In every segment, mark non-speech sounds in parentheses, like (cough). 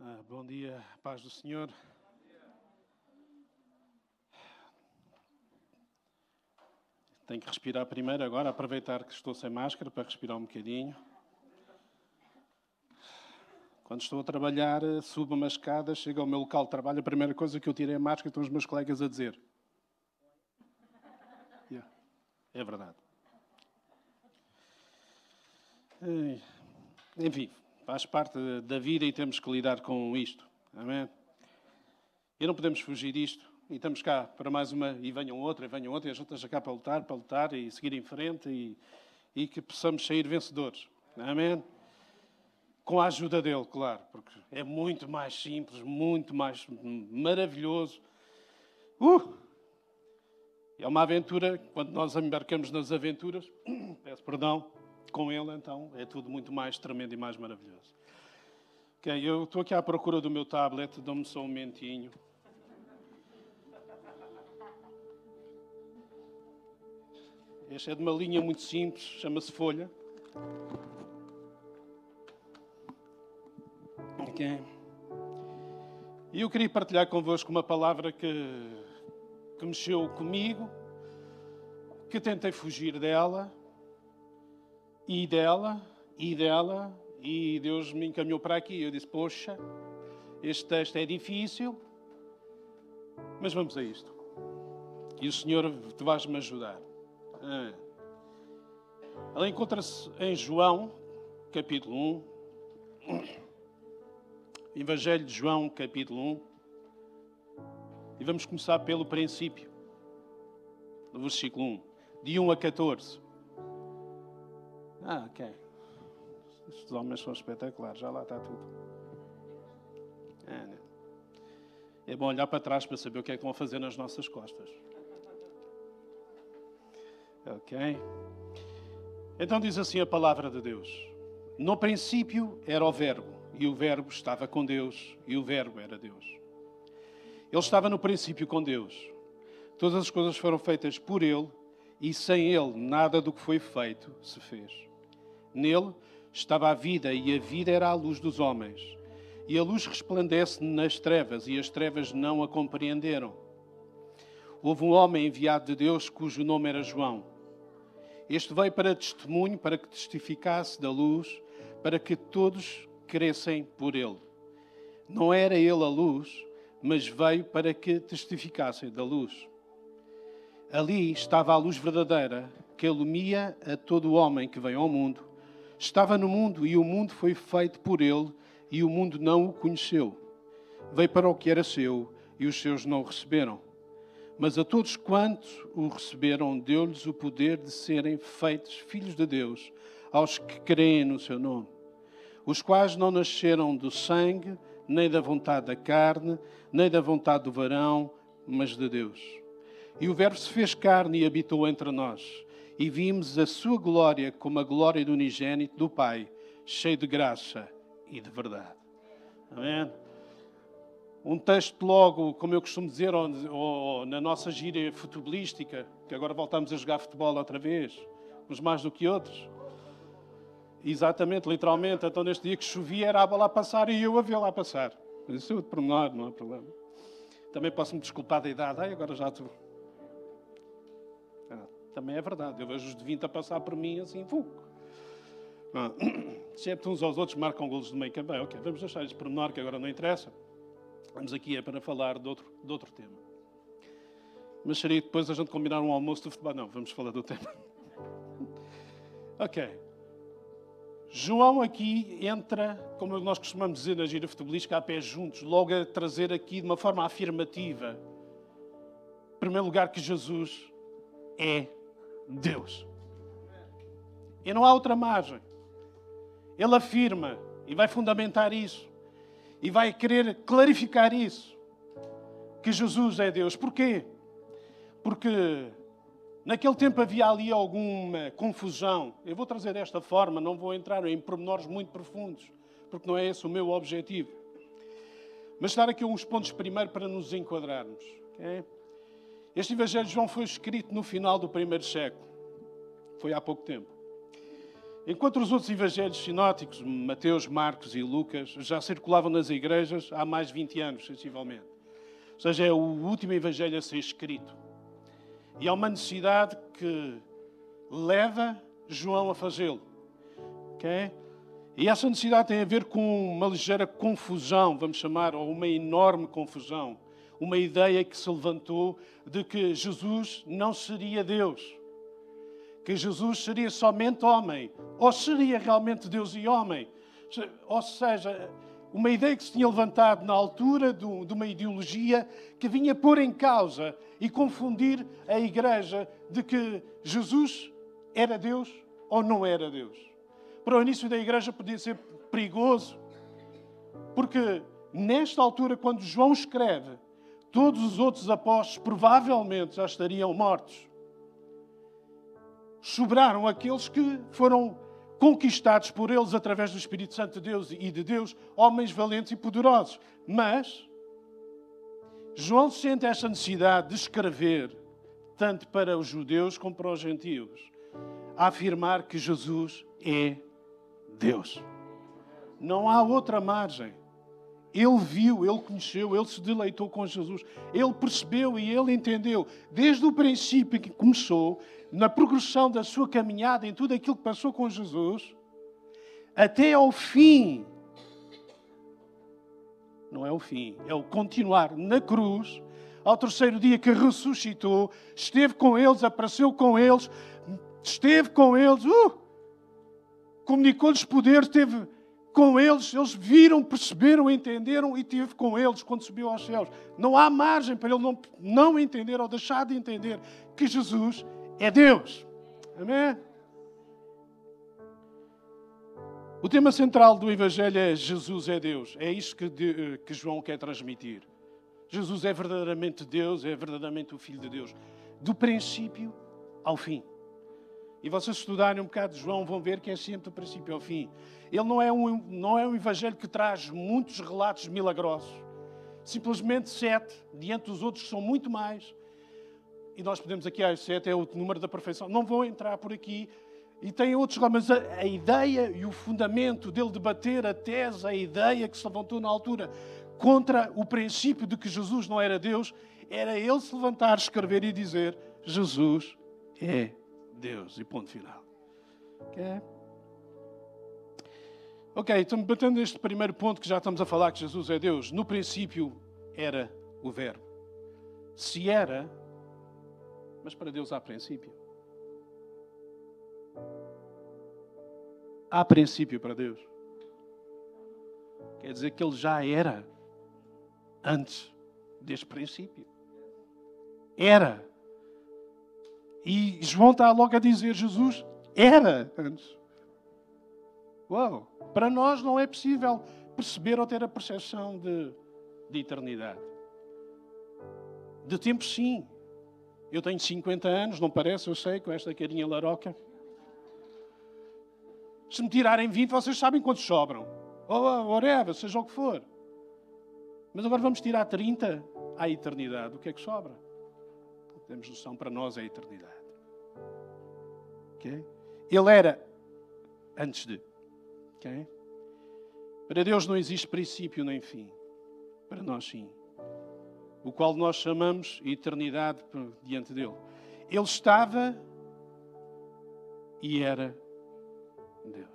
Ah, bom dia, paz do Senhor. Tenho que respirar primeiro agora, aproveitar que estou sem máscara para respirar um bocadinho. Quando estou a trabalhar, subo uma escada, chego ao meu local de trabalho, a primeira coisa que eu tirei a máscara estão os meus colegas a dizer. Yeah. É verdade. Enfim, faz parte da vida e temos que lidar com isto. Amém? E não podemos fugir disto. E estamos cá para mais uma, e venham outra, e venham outra, e a gente esteja cá para lutar, para lutar e seguir em frente e, e que possamos sair vencedores. Amém? Com a ajuda dele, claro, porque é muito mais simples, muito mais maravilhoso. Uh! É uma aventura, quando nós embarcamos nas aventuras, (coughs) peço perdão, com ele, então, é tudo muito mais tremendo e mais maravilhoso. Ok, eu estou aqui à procura do meu tablet, dou-me só um momentinho. Este é de uma linha muito simples, chama-se Folha. Ok. E eu queria partilhar convosco uma palavra que, que mexeu comigo, que tentei fugir dela, e dela, e dela, e Deus me encaminhou para aqui. Eu disse: Poxa, este texto é difícil, mas vamos a isto. E o Senhor te vais-me ajudar. Ah. Ela encontra-se em João, capítulo 1. Evangelho de João, capítulo 1. E vamos começar pelo princípio, no versículo 1, de 1 a 14. Ah, ok. Estes homens são espetaculares, já lá está tudo. É, né? é bom olhar para trás para saber o que é que vão fazer nas nossas costas. Ok? Então diz assim a palavra de Deus: No princípio era o Verbo, e o Verbo estava com Deus, e o Verbo era Deus. Ele estava no princípio com Deus. Todas as coisas foram feitas por Ele, e sem Ele nada do que foi feito se fez. Nele estava a vida, e a vida era a luz dos homens. E a luz resplandece nas trevas, e as trevas não a compreenderam. Houve um homem enviado de Deus cujo nome era João. Este veio para testemunho, para que testificasse da luz, para que todos crescem por ele. Não era ele a luz, mas veio para que testificassem da luz. Ali estava a luz verdadeira, que ilumia a todo homem que vem ao mundo. Estava no mundo e o mundo foi feito por ele, e o mundo não o conheceu. Veio para o que era seu, e os seus não o receberam. Mas a todos quantos o receberam, deu-lhes o poder de serem feitos filhos de Deus, aos que creem no seu nome, os quais não nasceram do sangue, nem da vontade da carne, nem da vontade do varão, mas de Deus. E o Verbo se fez carne e habitou entre nós, e vimos a sua glória como a glória do unigênito do Pai, cheio de graça e de verdade. Amém? um texto logo, como eu costumo dizer, ou, ou, na nossa gíria futebolística, que agora voltamos a jogar futebol outra vez, uns mais do que outros. Exatamente, literalmente. Então, neste dia que chovia, era a bola a passar e eu a vê-la a passar. Isso é outro pormenor, não há problema. Também posso me desculpar da idade. Ai, agora já estou. Ah, também é verdade. Eu vejo os de 20 a passar por mim assim, fuco. Ah, (clears throat) excepto uns aos outros marcam golos de meio campo. Ok, vamos deixar este pormenor que agora não interessa. Vamos aqui é para falar de outro, de outro tema. Mas seria depois a gente combinar um almoço de futebol. Não, vamos falar do tema. (laughs) ok. João aqui entra, como nós costumamos dizer na gira futebolística, a pé juntos, logo a trazer aqui de uma forma afirmativa, em primeiro lugar, que Jesus é Deus. E não há outra margem. Ele afirma e vai fundamentar isso e vai querer clarificar isso. Que Jesus é Deus. Porquê? Porque naquele tempo havia ali alguma confusão. Eu vou trazer desta forma, não vou entrar em pormenores muito profundos, porque não é esse o meu objetivo. Mas dar aqui uns pontos primeiro para nos enquadrarmos. Okay? Este Evangelho de João foi escrito no final do primeiro século. Foi há pouco tempo. Enquanto os outros evangelhos sinóticos, Mateus, Marcos e Lucas, já circulavam nas igrejas há mais de 20 anos, sensivelmente. Ou seja, é o último evangelho a ser escrito. E há uma necessidade que leva João a fazê-lo. Okay? E essa necessidade tem a ver com uma ligeira confusão, vamos chamar, ou uma enorme confusão. Uma ideia que se levantou de que Jesus não seria Deus que Jesus seria somente homem, ou seria realmente Deus e homem. Ou seja, uma ideia que se tinha levantado na altura de uma ideologia que vinha pôr em causa e confundir a igreja de que Jesus era Deus ou não era Deus. Para o início da igreja podia ser perigoso, porque nesta altura, quando João escreve, todos os outros apóstolos provavelmente já estariam mortos sobraram aqueles que foram conquistados por eles através do Espírito Santo de Deus e de Deus, homens valentes e poderosos. Mas João sente esta necessidade de escrever, tanto para os judeus como para os gentios, a afirmar que Jesus é Deus. Não há outra margem. Ele viu, ele conheceu, ele se deleitou com Jesus, ele percebeu e ele entendeu, desde o princípio que começou, na progressão da sua caminhada, em tudo aquilo que passou com Jesus, até ao fim. Não é o fim, é o continuar na cruz, ao terceiro dia que ressuscitou, esteve com eles, apareceu com eles, esteve com eles, uh, comunicou-lhes poder, esteve com eles, eles viram, perceberam, entenderam e esteve com eles quando subiu aos céus. Não há margem para ele não, não entender ou deixar de entender que Jesus é Deus. Amém? O tema central do Evangelho é Jesus é Deus. É isso que, de, que João quer transmitir. Jesus é verdadeiramente Deus, é verdadeiramente o Filho de Deus, do princípio ao fim. E vocês estudarem um bocado de João vão ver que é sempre do princípio ao fim. Ele não é um, não é um evangelho que traz muitos relatos milagrosos. Simplesmente sete, diante dos outros que são muito mais e nós podemos aqui, ah, sete é o número da perfeição, não vou entrar por aqui. E tem outros, mas a, a, ideia e o fundamento dele debater a tese, a ideia que se levantou na altura contra o princípio de que Jesus não era Deus, era ele se levantar, escrever e dizer: Jesus é Deus. E ponto final. Ok? Ok, estamos batendo neste primeiro ponto que já estamos a falar que Jesus é Deus. No princípio era o Verbo. Se era, mas para Deus há princípio. Há princípio para Deus. Quer dizer que Ele já era antes deste princípio. Era. E João está logo a dizer: Jesus era antes. Uau! Para nós não é possível perceber ou ter a percepção de, de eternidade. De tempo, sim. Eu tenho 50 anos, não parece, eu sei, com esta carinha laroca. Se me tirarem 20, vocês sabem quantos sobram. Ou whatever, seja o que for. Mas agora vamos tirar 30 à eternidade. O que é que sobra? Temos noção, para nós é a eternidade. Okay? Ele era antes de. Okay? Para Deus não existe princípio nem fim. Para nós, sim o qual nós chamamos eternidade diante dele. Ele estava e era Deus.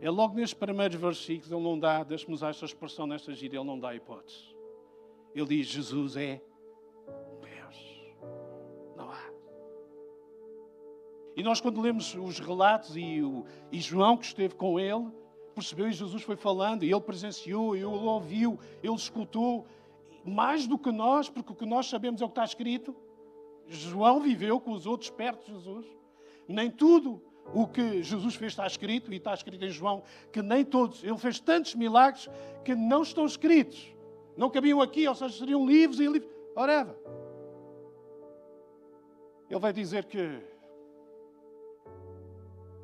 É logo nestes primeiros versículos, ele não dá, deixe-me usar esta expressão nesta gira, ele não dá hipótese. Ele diz: Jesus é E nós, quando lemos os relatos e, o, e João, que esteve com ele, percebeu e Jesus foi falando, e ele presenciou, ele ouviu, ele escutou, mais do que nós, porque o que nós sabemos é o que está escrito. João viveu com os outros perto de Jesus. Nem tudo o que Jesus fez está escrito, e está escrito em João que nem todos. Ele fez tantos milagres que não estão escritos. Não cabiam aqui, ou seja, seriam livros e livros. Ora, ele vai dizer que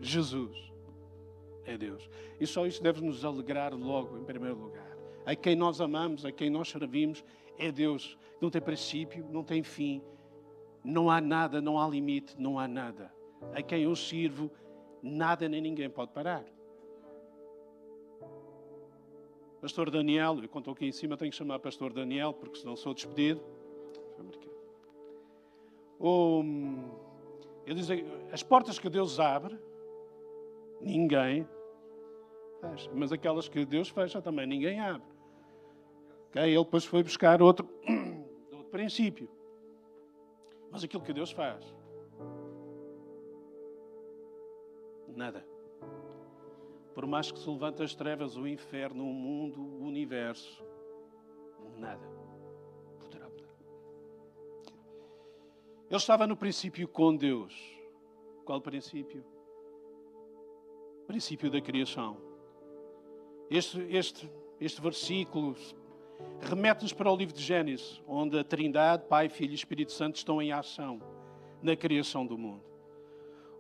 Jesus é Deus. E só isso deve nos alegrar logo, em primeiro lugar a quem nós amamos, a quem nós servimos, é Deus. Não tem princípio, não tem fim, não há nada, não há limite, não há nada. A quem eu sirvo nada nem ninguém pode parar. Pastor Daniel, eu conto aqui em cima, tenho que chamar Pastor Daniel, porque senão sou despedido. O, ele diz, as portas que Deus abre, ninguém fecha. Mas aquelas que Deus fecha também, ninguém abre. Okay? Ele depois foi buscar outro, (clears throat) outro princípio. Mas aquilo que Deus faz, nada. Por mais que se levante as trevas, o inferno, o mundo, o universo, nada poderá. Ele estava no princípio com Deus. Qual princípio? Princípio da criação. Este, este, este versículo remete-nos para o livro de Gênesis, onde a Trindade, Pai, Filho e Espírito Santo estão em ação na criação do mundo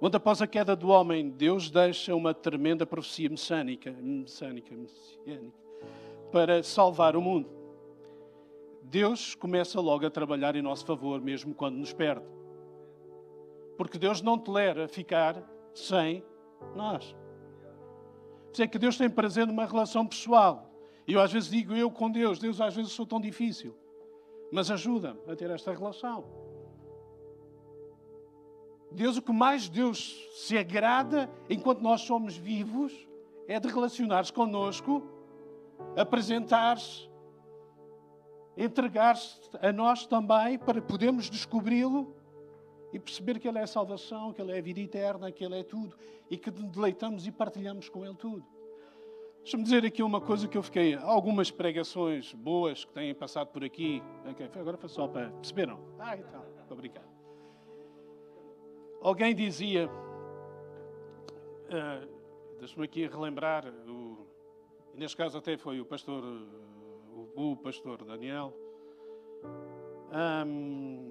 onde após a queda do homem, Deus deixa uma tremenda profecia messiânica, messiânica para salvar o mundo. Deus começa logo a trabalhar em nosso favor, mesmo quando nos perde. Porque Deus não tolera ficar sem nós. Por é que Deus tem prazer numa relação pessoal. E eu às vezes digo eu com Deus, Deus às vezes sou tão difícil. Mas ajuda-me a ter esta relação. Deus, o que mais Deus se agrada enquanto nós somos vivos é de relacionar-se connosco, apresentar-se, entregar-se a nós também para podermos descobri-lo e perceber que Ele é a salvação, que Ele é a vida eterna, que Ele é tudo e que deleitamos e partilhamos com Ele tudo. Deixa-me dizer aqui uma coisa que eu fiquei. Algumas pregações boas que têm passado por aqui. Agora foi só para. Perceberam? Ah, então. Obrigado. Alguém dizia, uh, deixa-me aqui relembrar, o, neste caso até foi o pastor, o, o pastor Daniel, um,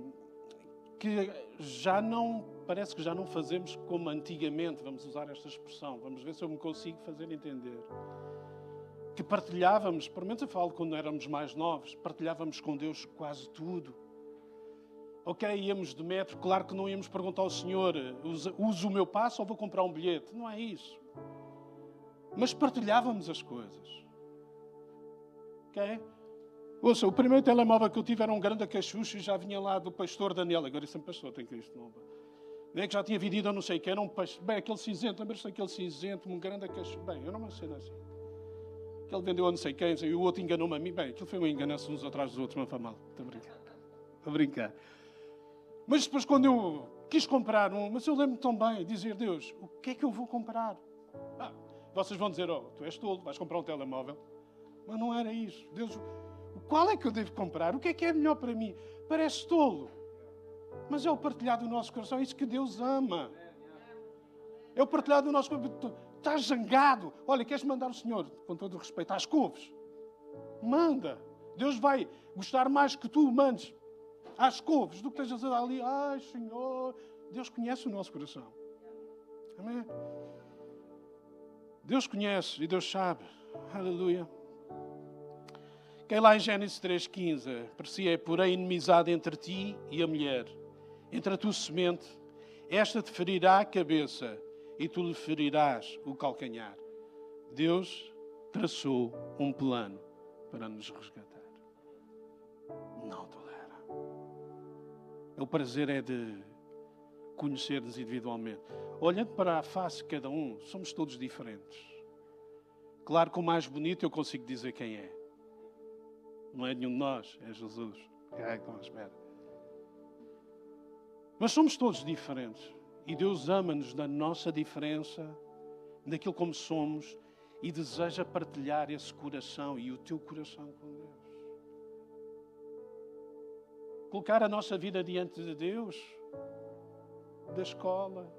que já não, parece que já não fazemos como antigamente, vamos usar esta expressão, vamos ver se eu me consigo fazer entender. Que partilhávamos, pelo menos eu falo quando éramos mais novos, partilhávamos com Deus quase tudo Ok, íamos de metro, claro que não íamos perguntar ao Senhor, uso o meu passo ou vou comprar um bilhete? Não é isso. Mas partilhávamos as coisas. Ok? Ouça, o primeiro telemóvel que eu tive era um grande cachucho e já vinha lá do pastor Daniel. Agora esse é um pastor, tem Cristo. Não, nem é que já tinha vendido, eu não sei o que, era um pastor. Bem, aquele cinzento, lembra-se daquele cinzento, um grande cachucho. Bem, eu não me sei assim. Ele vendeu a não sei quem, e o outro enganou-me a mim. Bem, aquilo foi uma enganação uns atrás dos outros, não foi mal. Estou a brincar. Estou a brincar. Mas depois, quando eu quis comprar um, mas eu lembro-me tão bem, dizer, Deus, o que é que eu vou comprar? Ah, vocês vão dizer, oh, tu és tolo, vais comprar um telemóvel. Mas não era isso. Deus, qual é que eu devo comprar? O que é que é melhor para mim? Parece tolo. Mas é o partilhar do nosso coração, é isso que Deus ama. É o partilhar do nosso coração. Estás zangado. Olha, queres mandar o Senhor, com todo o respeito, às couves? Manda. Deus vai gostar mais que tu mandes às couves, do que estejas ali, ai Senhor, Deus conhece o nosso coração. Amém? Deus conhece e Deus sabe. Aleluia. Que é lá em Gênesis 3,15, parecia, porém, inimizade entre ti e a mulher, entre a tua semente, esta te ferirá a cabeça e tu lhe ferirás o calcanhar. Deus traçou um plano para nos resgatar. Não o prazer é de conhecer-nos individualmente. Olhando para a face de cada um, somos todos diferentes. Claro que o mais bonito eu consigo dizer quem é. Não é nenhum de nós, é Jesus. É que estão à espera. Mas somos todos diferentes. E Deus ama-nos da nossa diferença, daquilo como somos, e deseja partilhar esse coração e o teu coração com Deus colocar a nossa vida diante de Deus, da escola,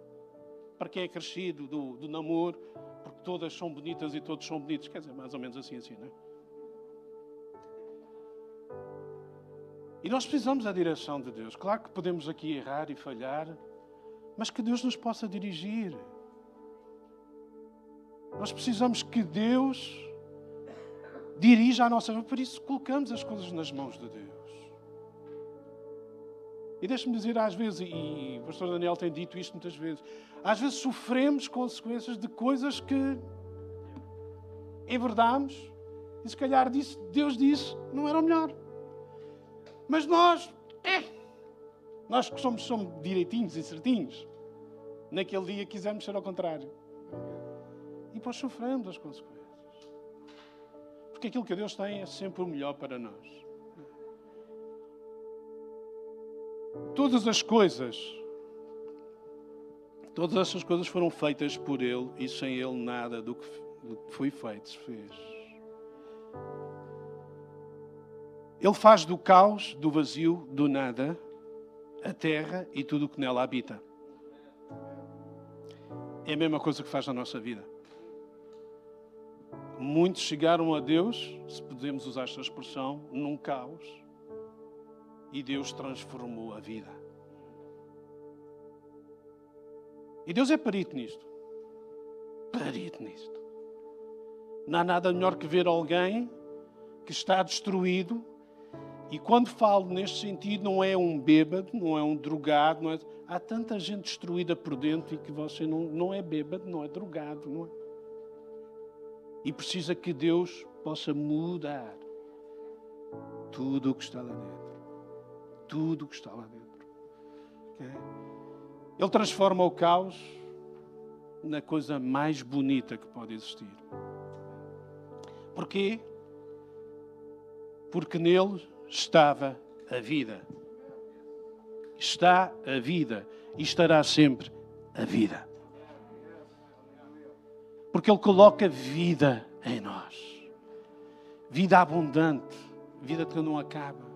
para quem é crescido, do, do namoro, porque todas são bonitas e todos são bonitos. Quer dizer, mais ou menos assim, assim, não é? E nós precisamos da direção de Deus. Claro que podemos aqui errar e falhar, mas que Deus nos possa dirigir. Nós precisamos que Deus dirija a nossa vida. Por isso, colocamos as coisas nas mãos de Deus. E deixe-me dizer às vezes, e o pastor Daniel tem dito isto muitas vezes, Às vezes sofremos consequências de coisas que enverdamos e se calhar disse, Deus disse não era o melhor. Mas nós, é, nós que somos, somos direitinhos e certinhos, naquele dia quisemos ser ao contrário. E depois sofremos as consequências. Porque aquilo que Deus tem é sempre o melhor para nós. Todas as coisas, todas essas coisas foram feitas por Ele e sem Ele nada do que foi feito se fez. Ele faz do caos, do vazio, do nada, a terra e tudo o que nela habita. É a mesma coisa que faz na nossa vida. Muitos chegaram a Deus, se podemos usar esta expressão, num caos, e Deus transformou a vida. E Deus é perito nisto. Perito nisto. Não há nada melhor que ver alguém que está destruído. E quando falo neste sentido, não é um bêbado, não é um drogado. É... Há tanta gente destruída por dentro e que você não, não é bêbado, não é drogado. Não é? E precisa que Deus possa mudar tudo o que está lá dentro. Tudo o que está lá dentro. Okay? Ele transforma o caos na coisa mais bonita que pode existir. Porquê? Porque nele estava a vida. Está a vida e estará sempre a vida porque Ele coloca vida em nós. Vida abundante, vida que não acaba.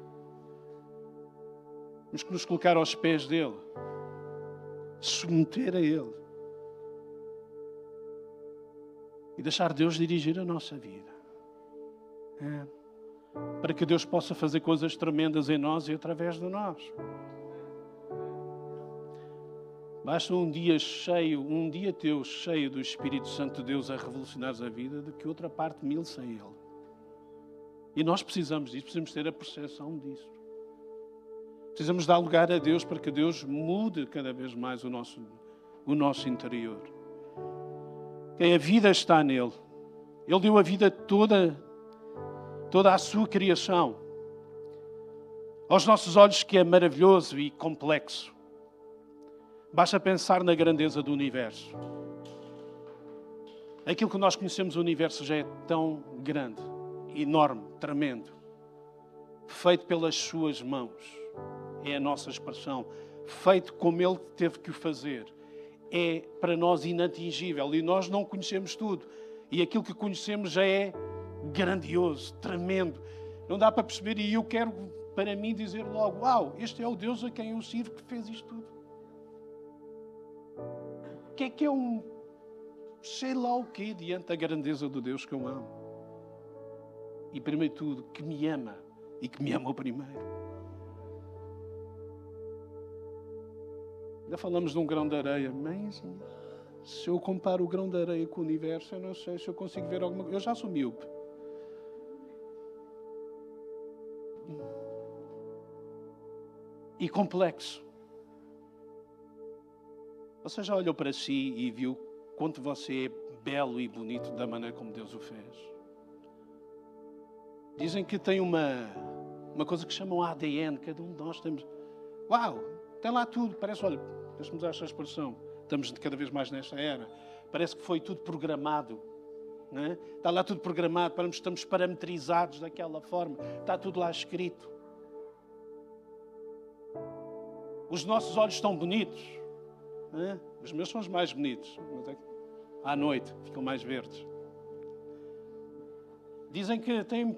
Temos que nos colocar aos pés dEle, submeter a Ele e deixar Deus dirigir a nossa vida. É. Para que Deus possa fazer coisas tremendas em nós e através de nós. Basta um dia cheio, um dia teu cheio do Espírito Santo de Deus a revolucionares a vida, do que outra parte mil sem Ele. E nós precisamos disso, precisamos ter a percepção disso. Precisamos dar lugar a Deus para que Deus mude cada vez mais o nosso, o nosso interior. Quem a vida está nele. Ele deu a vida toda, toda a sua criação. Aos nossos olhos que é maravilhoso e complexo. Basta pensar na grandeza do universo. Aquilo que nós conhecemos o universo já é tão grande, enorme, tremendo, feito pelas suas mãos. É a nossa expressão. Feito como ele teve que o fazer. É para nós inatingível e nós não conhecemos tudo. E aquilo que conhecemos já é grandioso, tremendo. Não dá para perceber e eu quero para mim dizer logo: Uau, este é o Deus a quem eu sirvo que fez isto tudo que é que é um sei lá o quê diante da grandeza do Deus que eu amo? E primeiro de tudo, que me ama e que me amou primeiro. Ainda falamos de um grão de areia, mas se eu comparo o grão de areia com o universo, eu não sei se eu consigo ver alguma coisa. Eu já sou míope. E complexo. Você já olhou para si e viu quanto você é belo e bonito da maneira como Deus o fez? Dizem que tem uma, uma coisa que chamam ADN, cada um de nós temos. Uau, tem lá tudo, parece, olha, deixa-me usar esta expressão, estamos cada vez mais nesta era, parece que foi tudo programado. É? Está lá tudo programado, estamos parametrizados daquela forma, está tudo lá escrito. Os nossos olhos estão bonitos, é? Os meus são os mais bonitos. É à noite ficam mais verdes. Dizem que tem.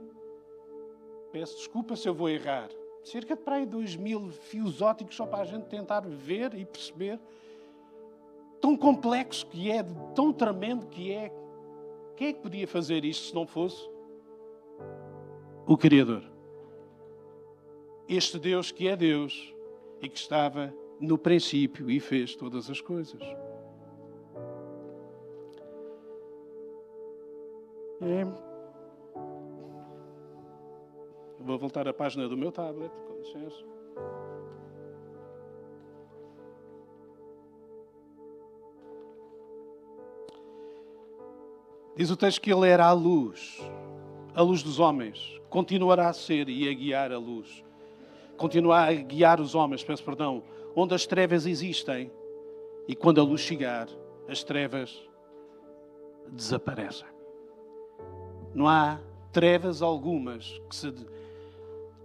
Peço desculpa se eu vou errar. Cerca de para aí 2 mil fios ópticos só para a gente tentar ver e perceber. Tão complexo que é, tão tremendo que é. Quem é que podia fazer isto se não fosse o Criador? Este Deus que é Deus e que estava no princípio e fez todas as coisas. Vou voltar à página do meu tablet, com licença. Diz o texto que ele era a luz, a luz dos homens, continuará a ser e a guiar a luz Continuar a guiar os homens, peço perdão, onde as trevas existem e quando a luz chegar, as trevas desaparecem. Não há trevas algumas que se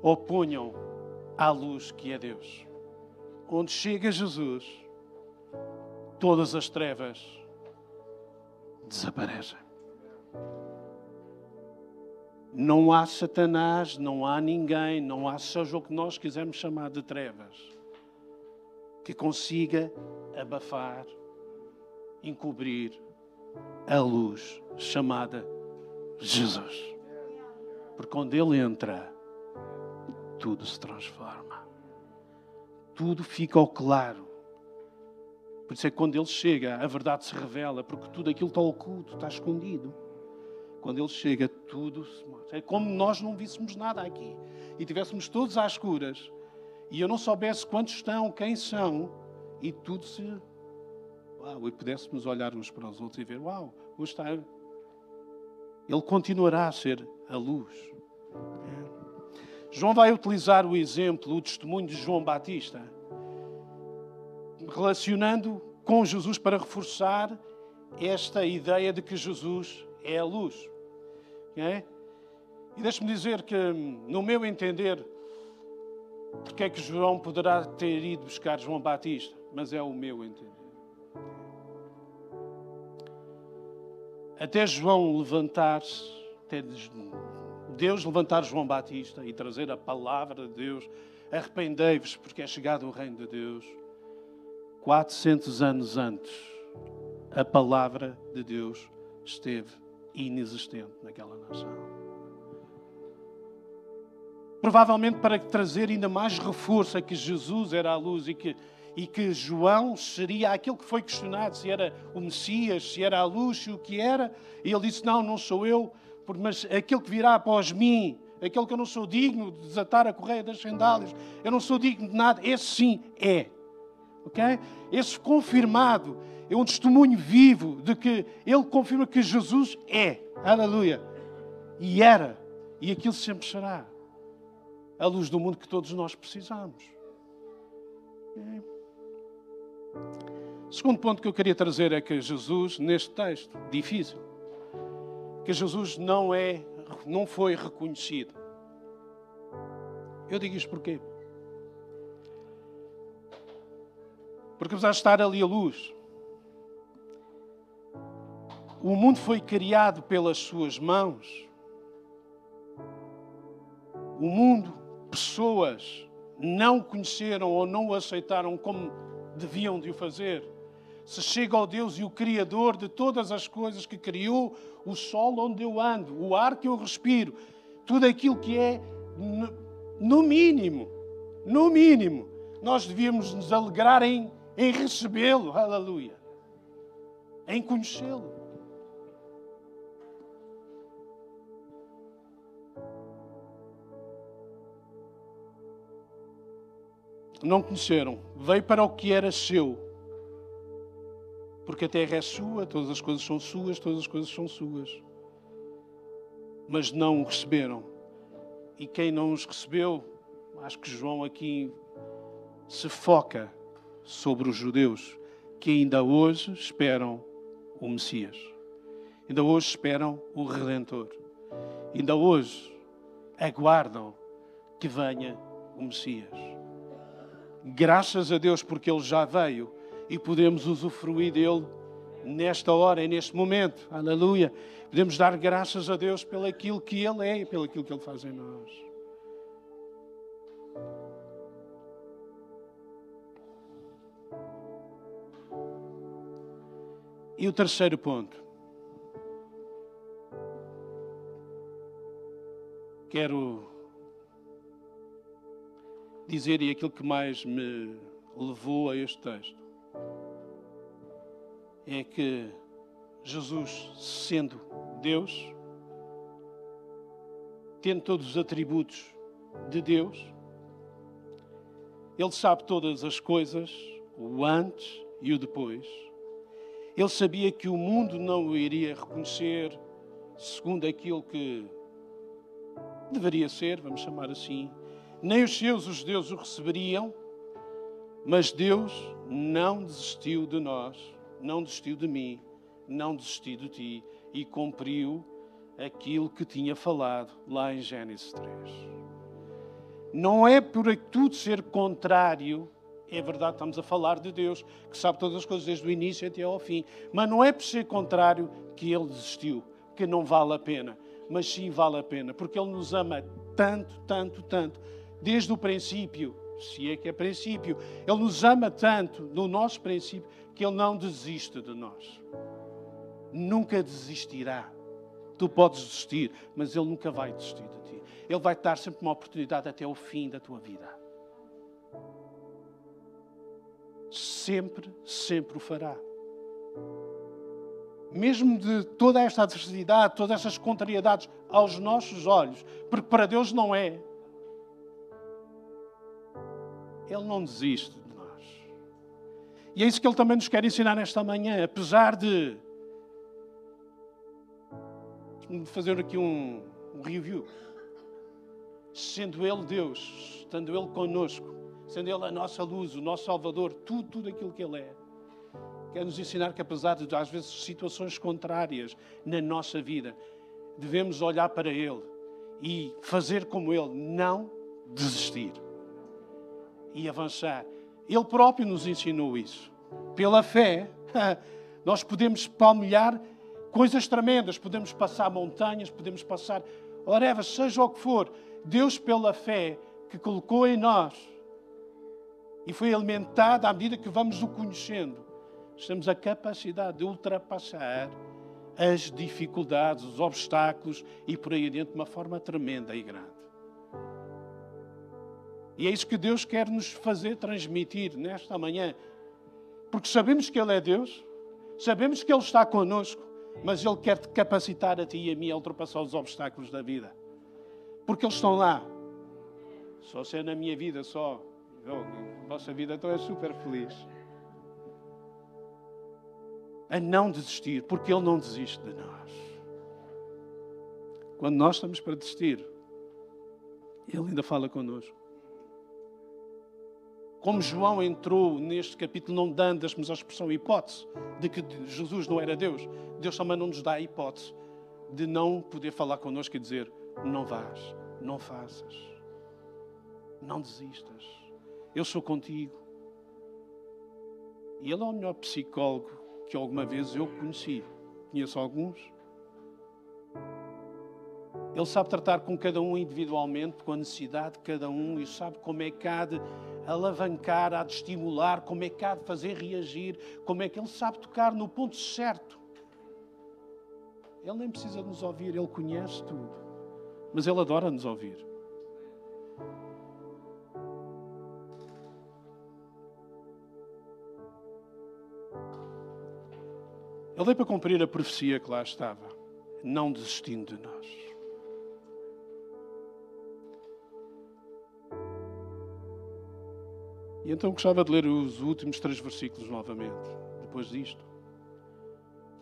oponham à luz que é Deus. Onde chega Jesus, todas as trevas desaparecem. Não há Satanás, não há ninguém, não há seja o que nós quisermos chamar de trevas, que consiga abafar, encobrir a luz chamada Jesus. Porque quando Ele entra, tudo se transforma. Tudo fica ao claro. Por isso é que quando Ele chega, a verdade se revela, porque tudo aquilo está oculto, está escondido. Quando Ele chega, tudo se mostra. É como nós não víssemos nada aqui e tivéssemos todos às escuras e eu não soubesse quantos estão, quem são, e tudo se. Uau, e pudéssemos olhar uns para os outros e ver: Uau, hoje está. Ele continuará a ser a luz. João vai utilizar o exemplo, o testemunho de João Batista, relacionando com Jesus para reforçar esta ideia de que Jesus é a luz. É? E deixe-me dizer que, no meu entender, porque é que João poderá ter ido buscar João Batista, mas é o meu entender. Até João levantar-se, até Deus levantar João Batista e trazer a palavra de Deus, arrependei-vos porque é chegado o reino de Deus. 400 anos antes, a palavra de Deus esteve inexistente naquela nação. Provavelmente para trazer ainda mais reforço a que Jesus era a luz e que, e que João seria aquele que foi questionado se era o Messias, se era a luz, se o que era. E ele disse: Não, não sou eu, mas aquele que virá após mim, aquele que eu não sou digno de desatar a correia das sandálias, eu não sou digno de nada, esse sim é. Ok? Esse confirmado é um testemunho vivo de que ele confirma que Jesus é. Aleluia. E era. E aquilo sempre será. A luz do mundo que todos nós precisamos. É. Segundo ponto que eu queria trazer é que Jesus, neste texto difícil, que Jesus não é, não foi reconhecido. Eu digo isto porquê? Porque apesar de estar ali a luz, o mundo foi criado pelas suas mãos. O mundo, pessoas, não conheceram ou não o aceitaram como deviam de o fazer. Se chega ao Deus e o Criador de todas as coisas que criou, o sol onde eu ando, o ar que eu respiro, tudo aquilo que é, no mínimo, no mínimo, nós devíamos nos alegrar em, em recebê-lo, aleluia, em conhecê-lo. não conheceram. Veio para o que era seu. Porque a terra é sua, todas as coisas são suas, todas as coisas são suas. Mas não o receberam. E quem não os recebeu, acho que João aqui se foca sobre os judeus que ainda hoje esperam o Messias. Ainda hoje esperam o Redentor. Ainda hoje aguardam que venha o Messias. Graças a Deus porque Ele já veio e podemos usufruir dele nesta hora e neste momento. Aleluia. Podemos dar graças a Deus pelo aquilo que Ele é e pelo aquilo que Ele faz em nós. E o terceiro ponto. Quero dizer, e aquilo que mais me levou a este texto, é que Jesus, sendo Deus, tendo todos os atributos de Deus, Ele sabe todas as coisas, o antes e o depois. Ele sabia que o mundo não o iria reconhecer, segundo aquilo que deveria ser, vamos chamar assim. Nem os seus, os judeus, o receberiam, mas Deus não desistiu de nós, não desistiu de mim, não desistiu de ti e cumpriu aquilo que tinha falado lá em Gênesis 3. Não é por tudo ser contrário, é verdade, estamos a falar de Deus, que sabe todas as coisas desde o início até ao fim, mas não é por ser contrário que ele desistiu, que não vale a pena, mas sim vale a pena, porque ele nos ama tanto, tanto, tanto, desde o princípio, se é que é princípio, ele nos ama tanto no nosso princípio que ele não desiste de nós. Nunca desistirá. Tu podes desistir, mas Ele nunca vai desistir de ti. Ele vai te dar sempre uma oportunidade até o fim da tua vida. Sempre, sempre o fará. Mesmo de toda esta adversidade, todas estas contrariedades aos nossos olhos, porque para Deus não é. Ele não desiste de nós. E é isso que Ele também nos quer ensinar nesta manhã, apesar de fazer aqui um, um review. Sendo Ele Deus, estando Ele conosco, sendo Ele a nossa luz, o nosso Salvador, tudo, tudo aquilo que Ele é. Quer nos ensinar que, apesar de, às vezes, situações contrárias na nossa vida, devemos olhar para Ele e fazer como Ele, não desistir e avançar. Ele próprio nos ensinou isso. Pela fé, (laughs) nós podemos palmilhar coisas tremendas. Podemos passar montanhas, podemos passar, whatever, seja o que for. Deus, pela fé que colocou em nós e foi alimentada à medida que vamos o conhecendo, temos a capacidade de ultrapassar as dificuldades, os obstáculos e por aí adiante de uma forma tremenda e grande. E é isso que Deus quer nos fazer transmitir nesta manhã. Porque sabemos que Ele é Deus, sabemos que Ele está conosco, mas Ele quer te capacitar a ti e a mim a ultrapassar os obstáculos da vida. Porque eles estão lá. Só se é na minha vida, só. A vossa vida então é super feliz. A não desistir, porque Ele não desiste de nós. Quando nós estamos para desistir, Ele ainda fala connosco. Como João entrou neste capítulo, não dando, deixe-me a expressão, hipótese de que Jesus não era Deus, Deus também não nos dá a hipótese de não poder falar connosco e dizer: não vás, não faças, não desistas, eu sou contigo. E ele é o melhor psicólogo que alguma vez eu conheci. Conheço alguns. Ele sabe tratar com cada um individualmente, com a necessidade de cada um, e sabe como é que há de alavancar, há de estimular, como é que há de fazer reagir, como é que ele sabe tocar no ponto certo. Ele nem precisa nos ouvir, ele conhece tudo, mas ele adora nos ouvir. Ele para cumprir a profecia que lá estava, não desistindo de nós. E então gostava de ler os últimos três versículos novamente, depois disto.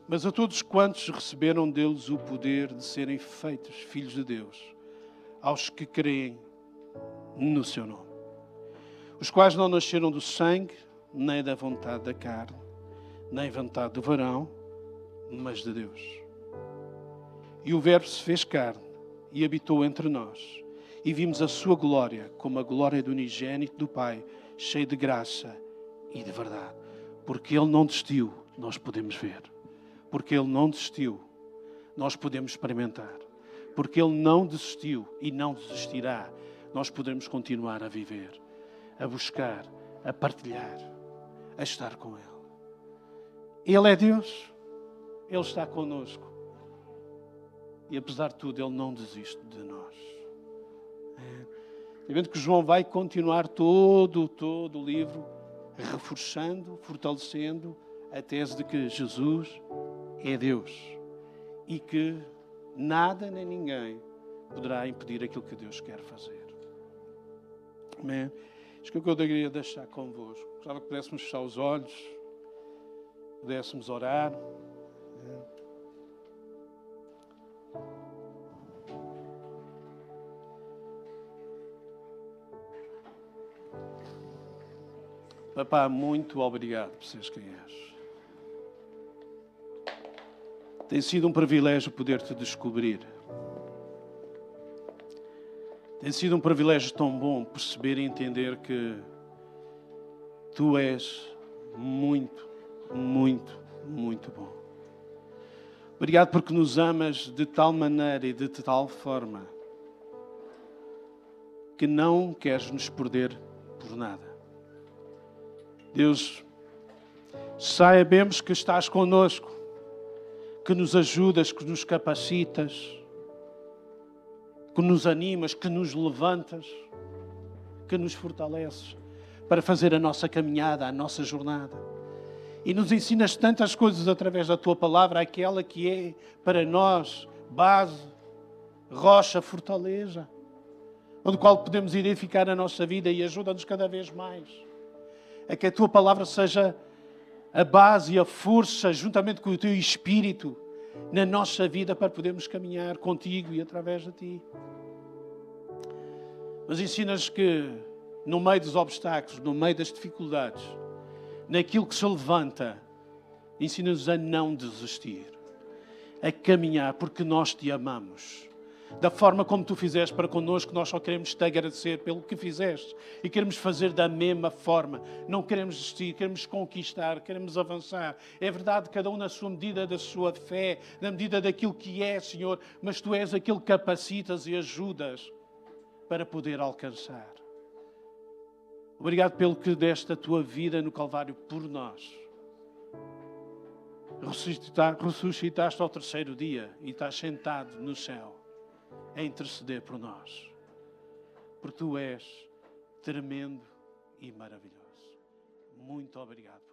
Mas a todos quantos receberam deles o poder de serem feitos filhos de Deus, aos que creem no seu nome, os quais não nasceram do sangue, nem da vontade da carne, nem vontade do varão, mas de Deus. E o Verbo se fez carne e habitou entre nós, e vimos a sua glória como a glória do unigênito do Pai cheio de graça e de verdade. Porque Ele não desistiu, nós podemos ver. Porque Ele não desistiu, nós podemos experimentar. Porque Ele não desistiu e não desistirá, nós podemos continuar a viver, a buscar, a partilhar, a estar com Ele. Ele é Deus, Ele está conosco. E apesar de tudo, Ele não desiste de nós. É. Vendo que João vai continuar todo, todo o livro reforçando, fortalecendo a tese de que Jesus é Deus e que nada nem ninguém poderá impedir aquilo que Deus quer fazer. Amém? Isto é que eu queria deixar convosco. Gostava que pudéssemos fechar os olhos, pudéssemos orar. Papá, muito obrigado por seres quem és. Tem sido um privilégio poder-te descobrir. Tem sido um privilégio tão bom perceber e entender que tu és muito, muito, muito bom. Obrigado porque nos amas de tal maneira e de tal forma que não queres nos perder por nada. Deus, saibamos que estás conosco, que nos ajudas, que nos capacitas, que nos animas, que nos levantas, que nos fortaleces para fazer a nossa caminhada, a nossa jornada. E nos ensinas tantas coisas através da tua palavra, aquela que é para nós base, rocha, fortaleza, onde qual podemos identificar a nossa vida e ajuda-nos cada vez mais a que a tua palavra seja a base e a força, juntamente com o teu espírito, na nossa vida para podermos caminhar contigo e através de ti. Mas ensinas que no meio dos obstáculos, no meio das dificuldades, naquilo que se levanta, ensina-nos a não desistir, a caminhar, porque nós te amamos. Da forma como tu fizeste para connosco, nós só queremos te agradecer pelo que fizeste e queremos fazer da mesma forma. Não queremos desistir, queremos conquistar, queremos avançar. É verdade, cada um na sua medida da sua fé, na medida daquilo que é, Senhor, mas tu és aquele que capacitas e ajudas para poder alcançar. Obrigado pelo que deste a tua vida no Calvário por nós. Ressuscitaste ao terceiro dia e estás sentado no céu a interceder por nós. Porque tu és tremendo e maravilhoso. Muito obrigado.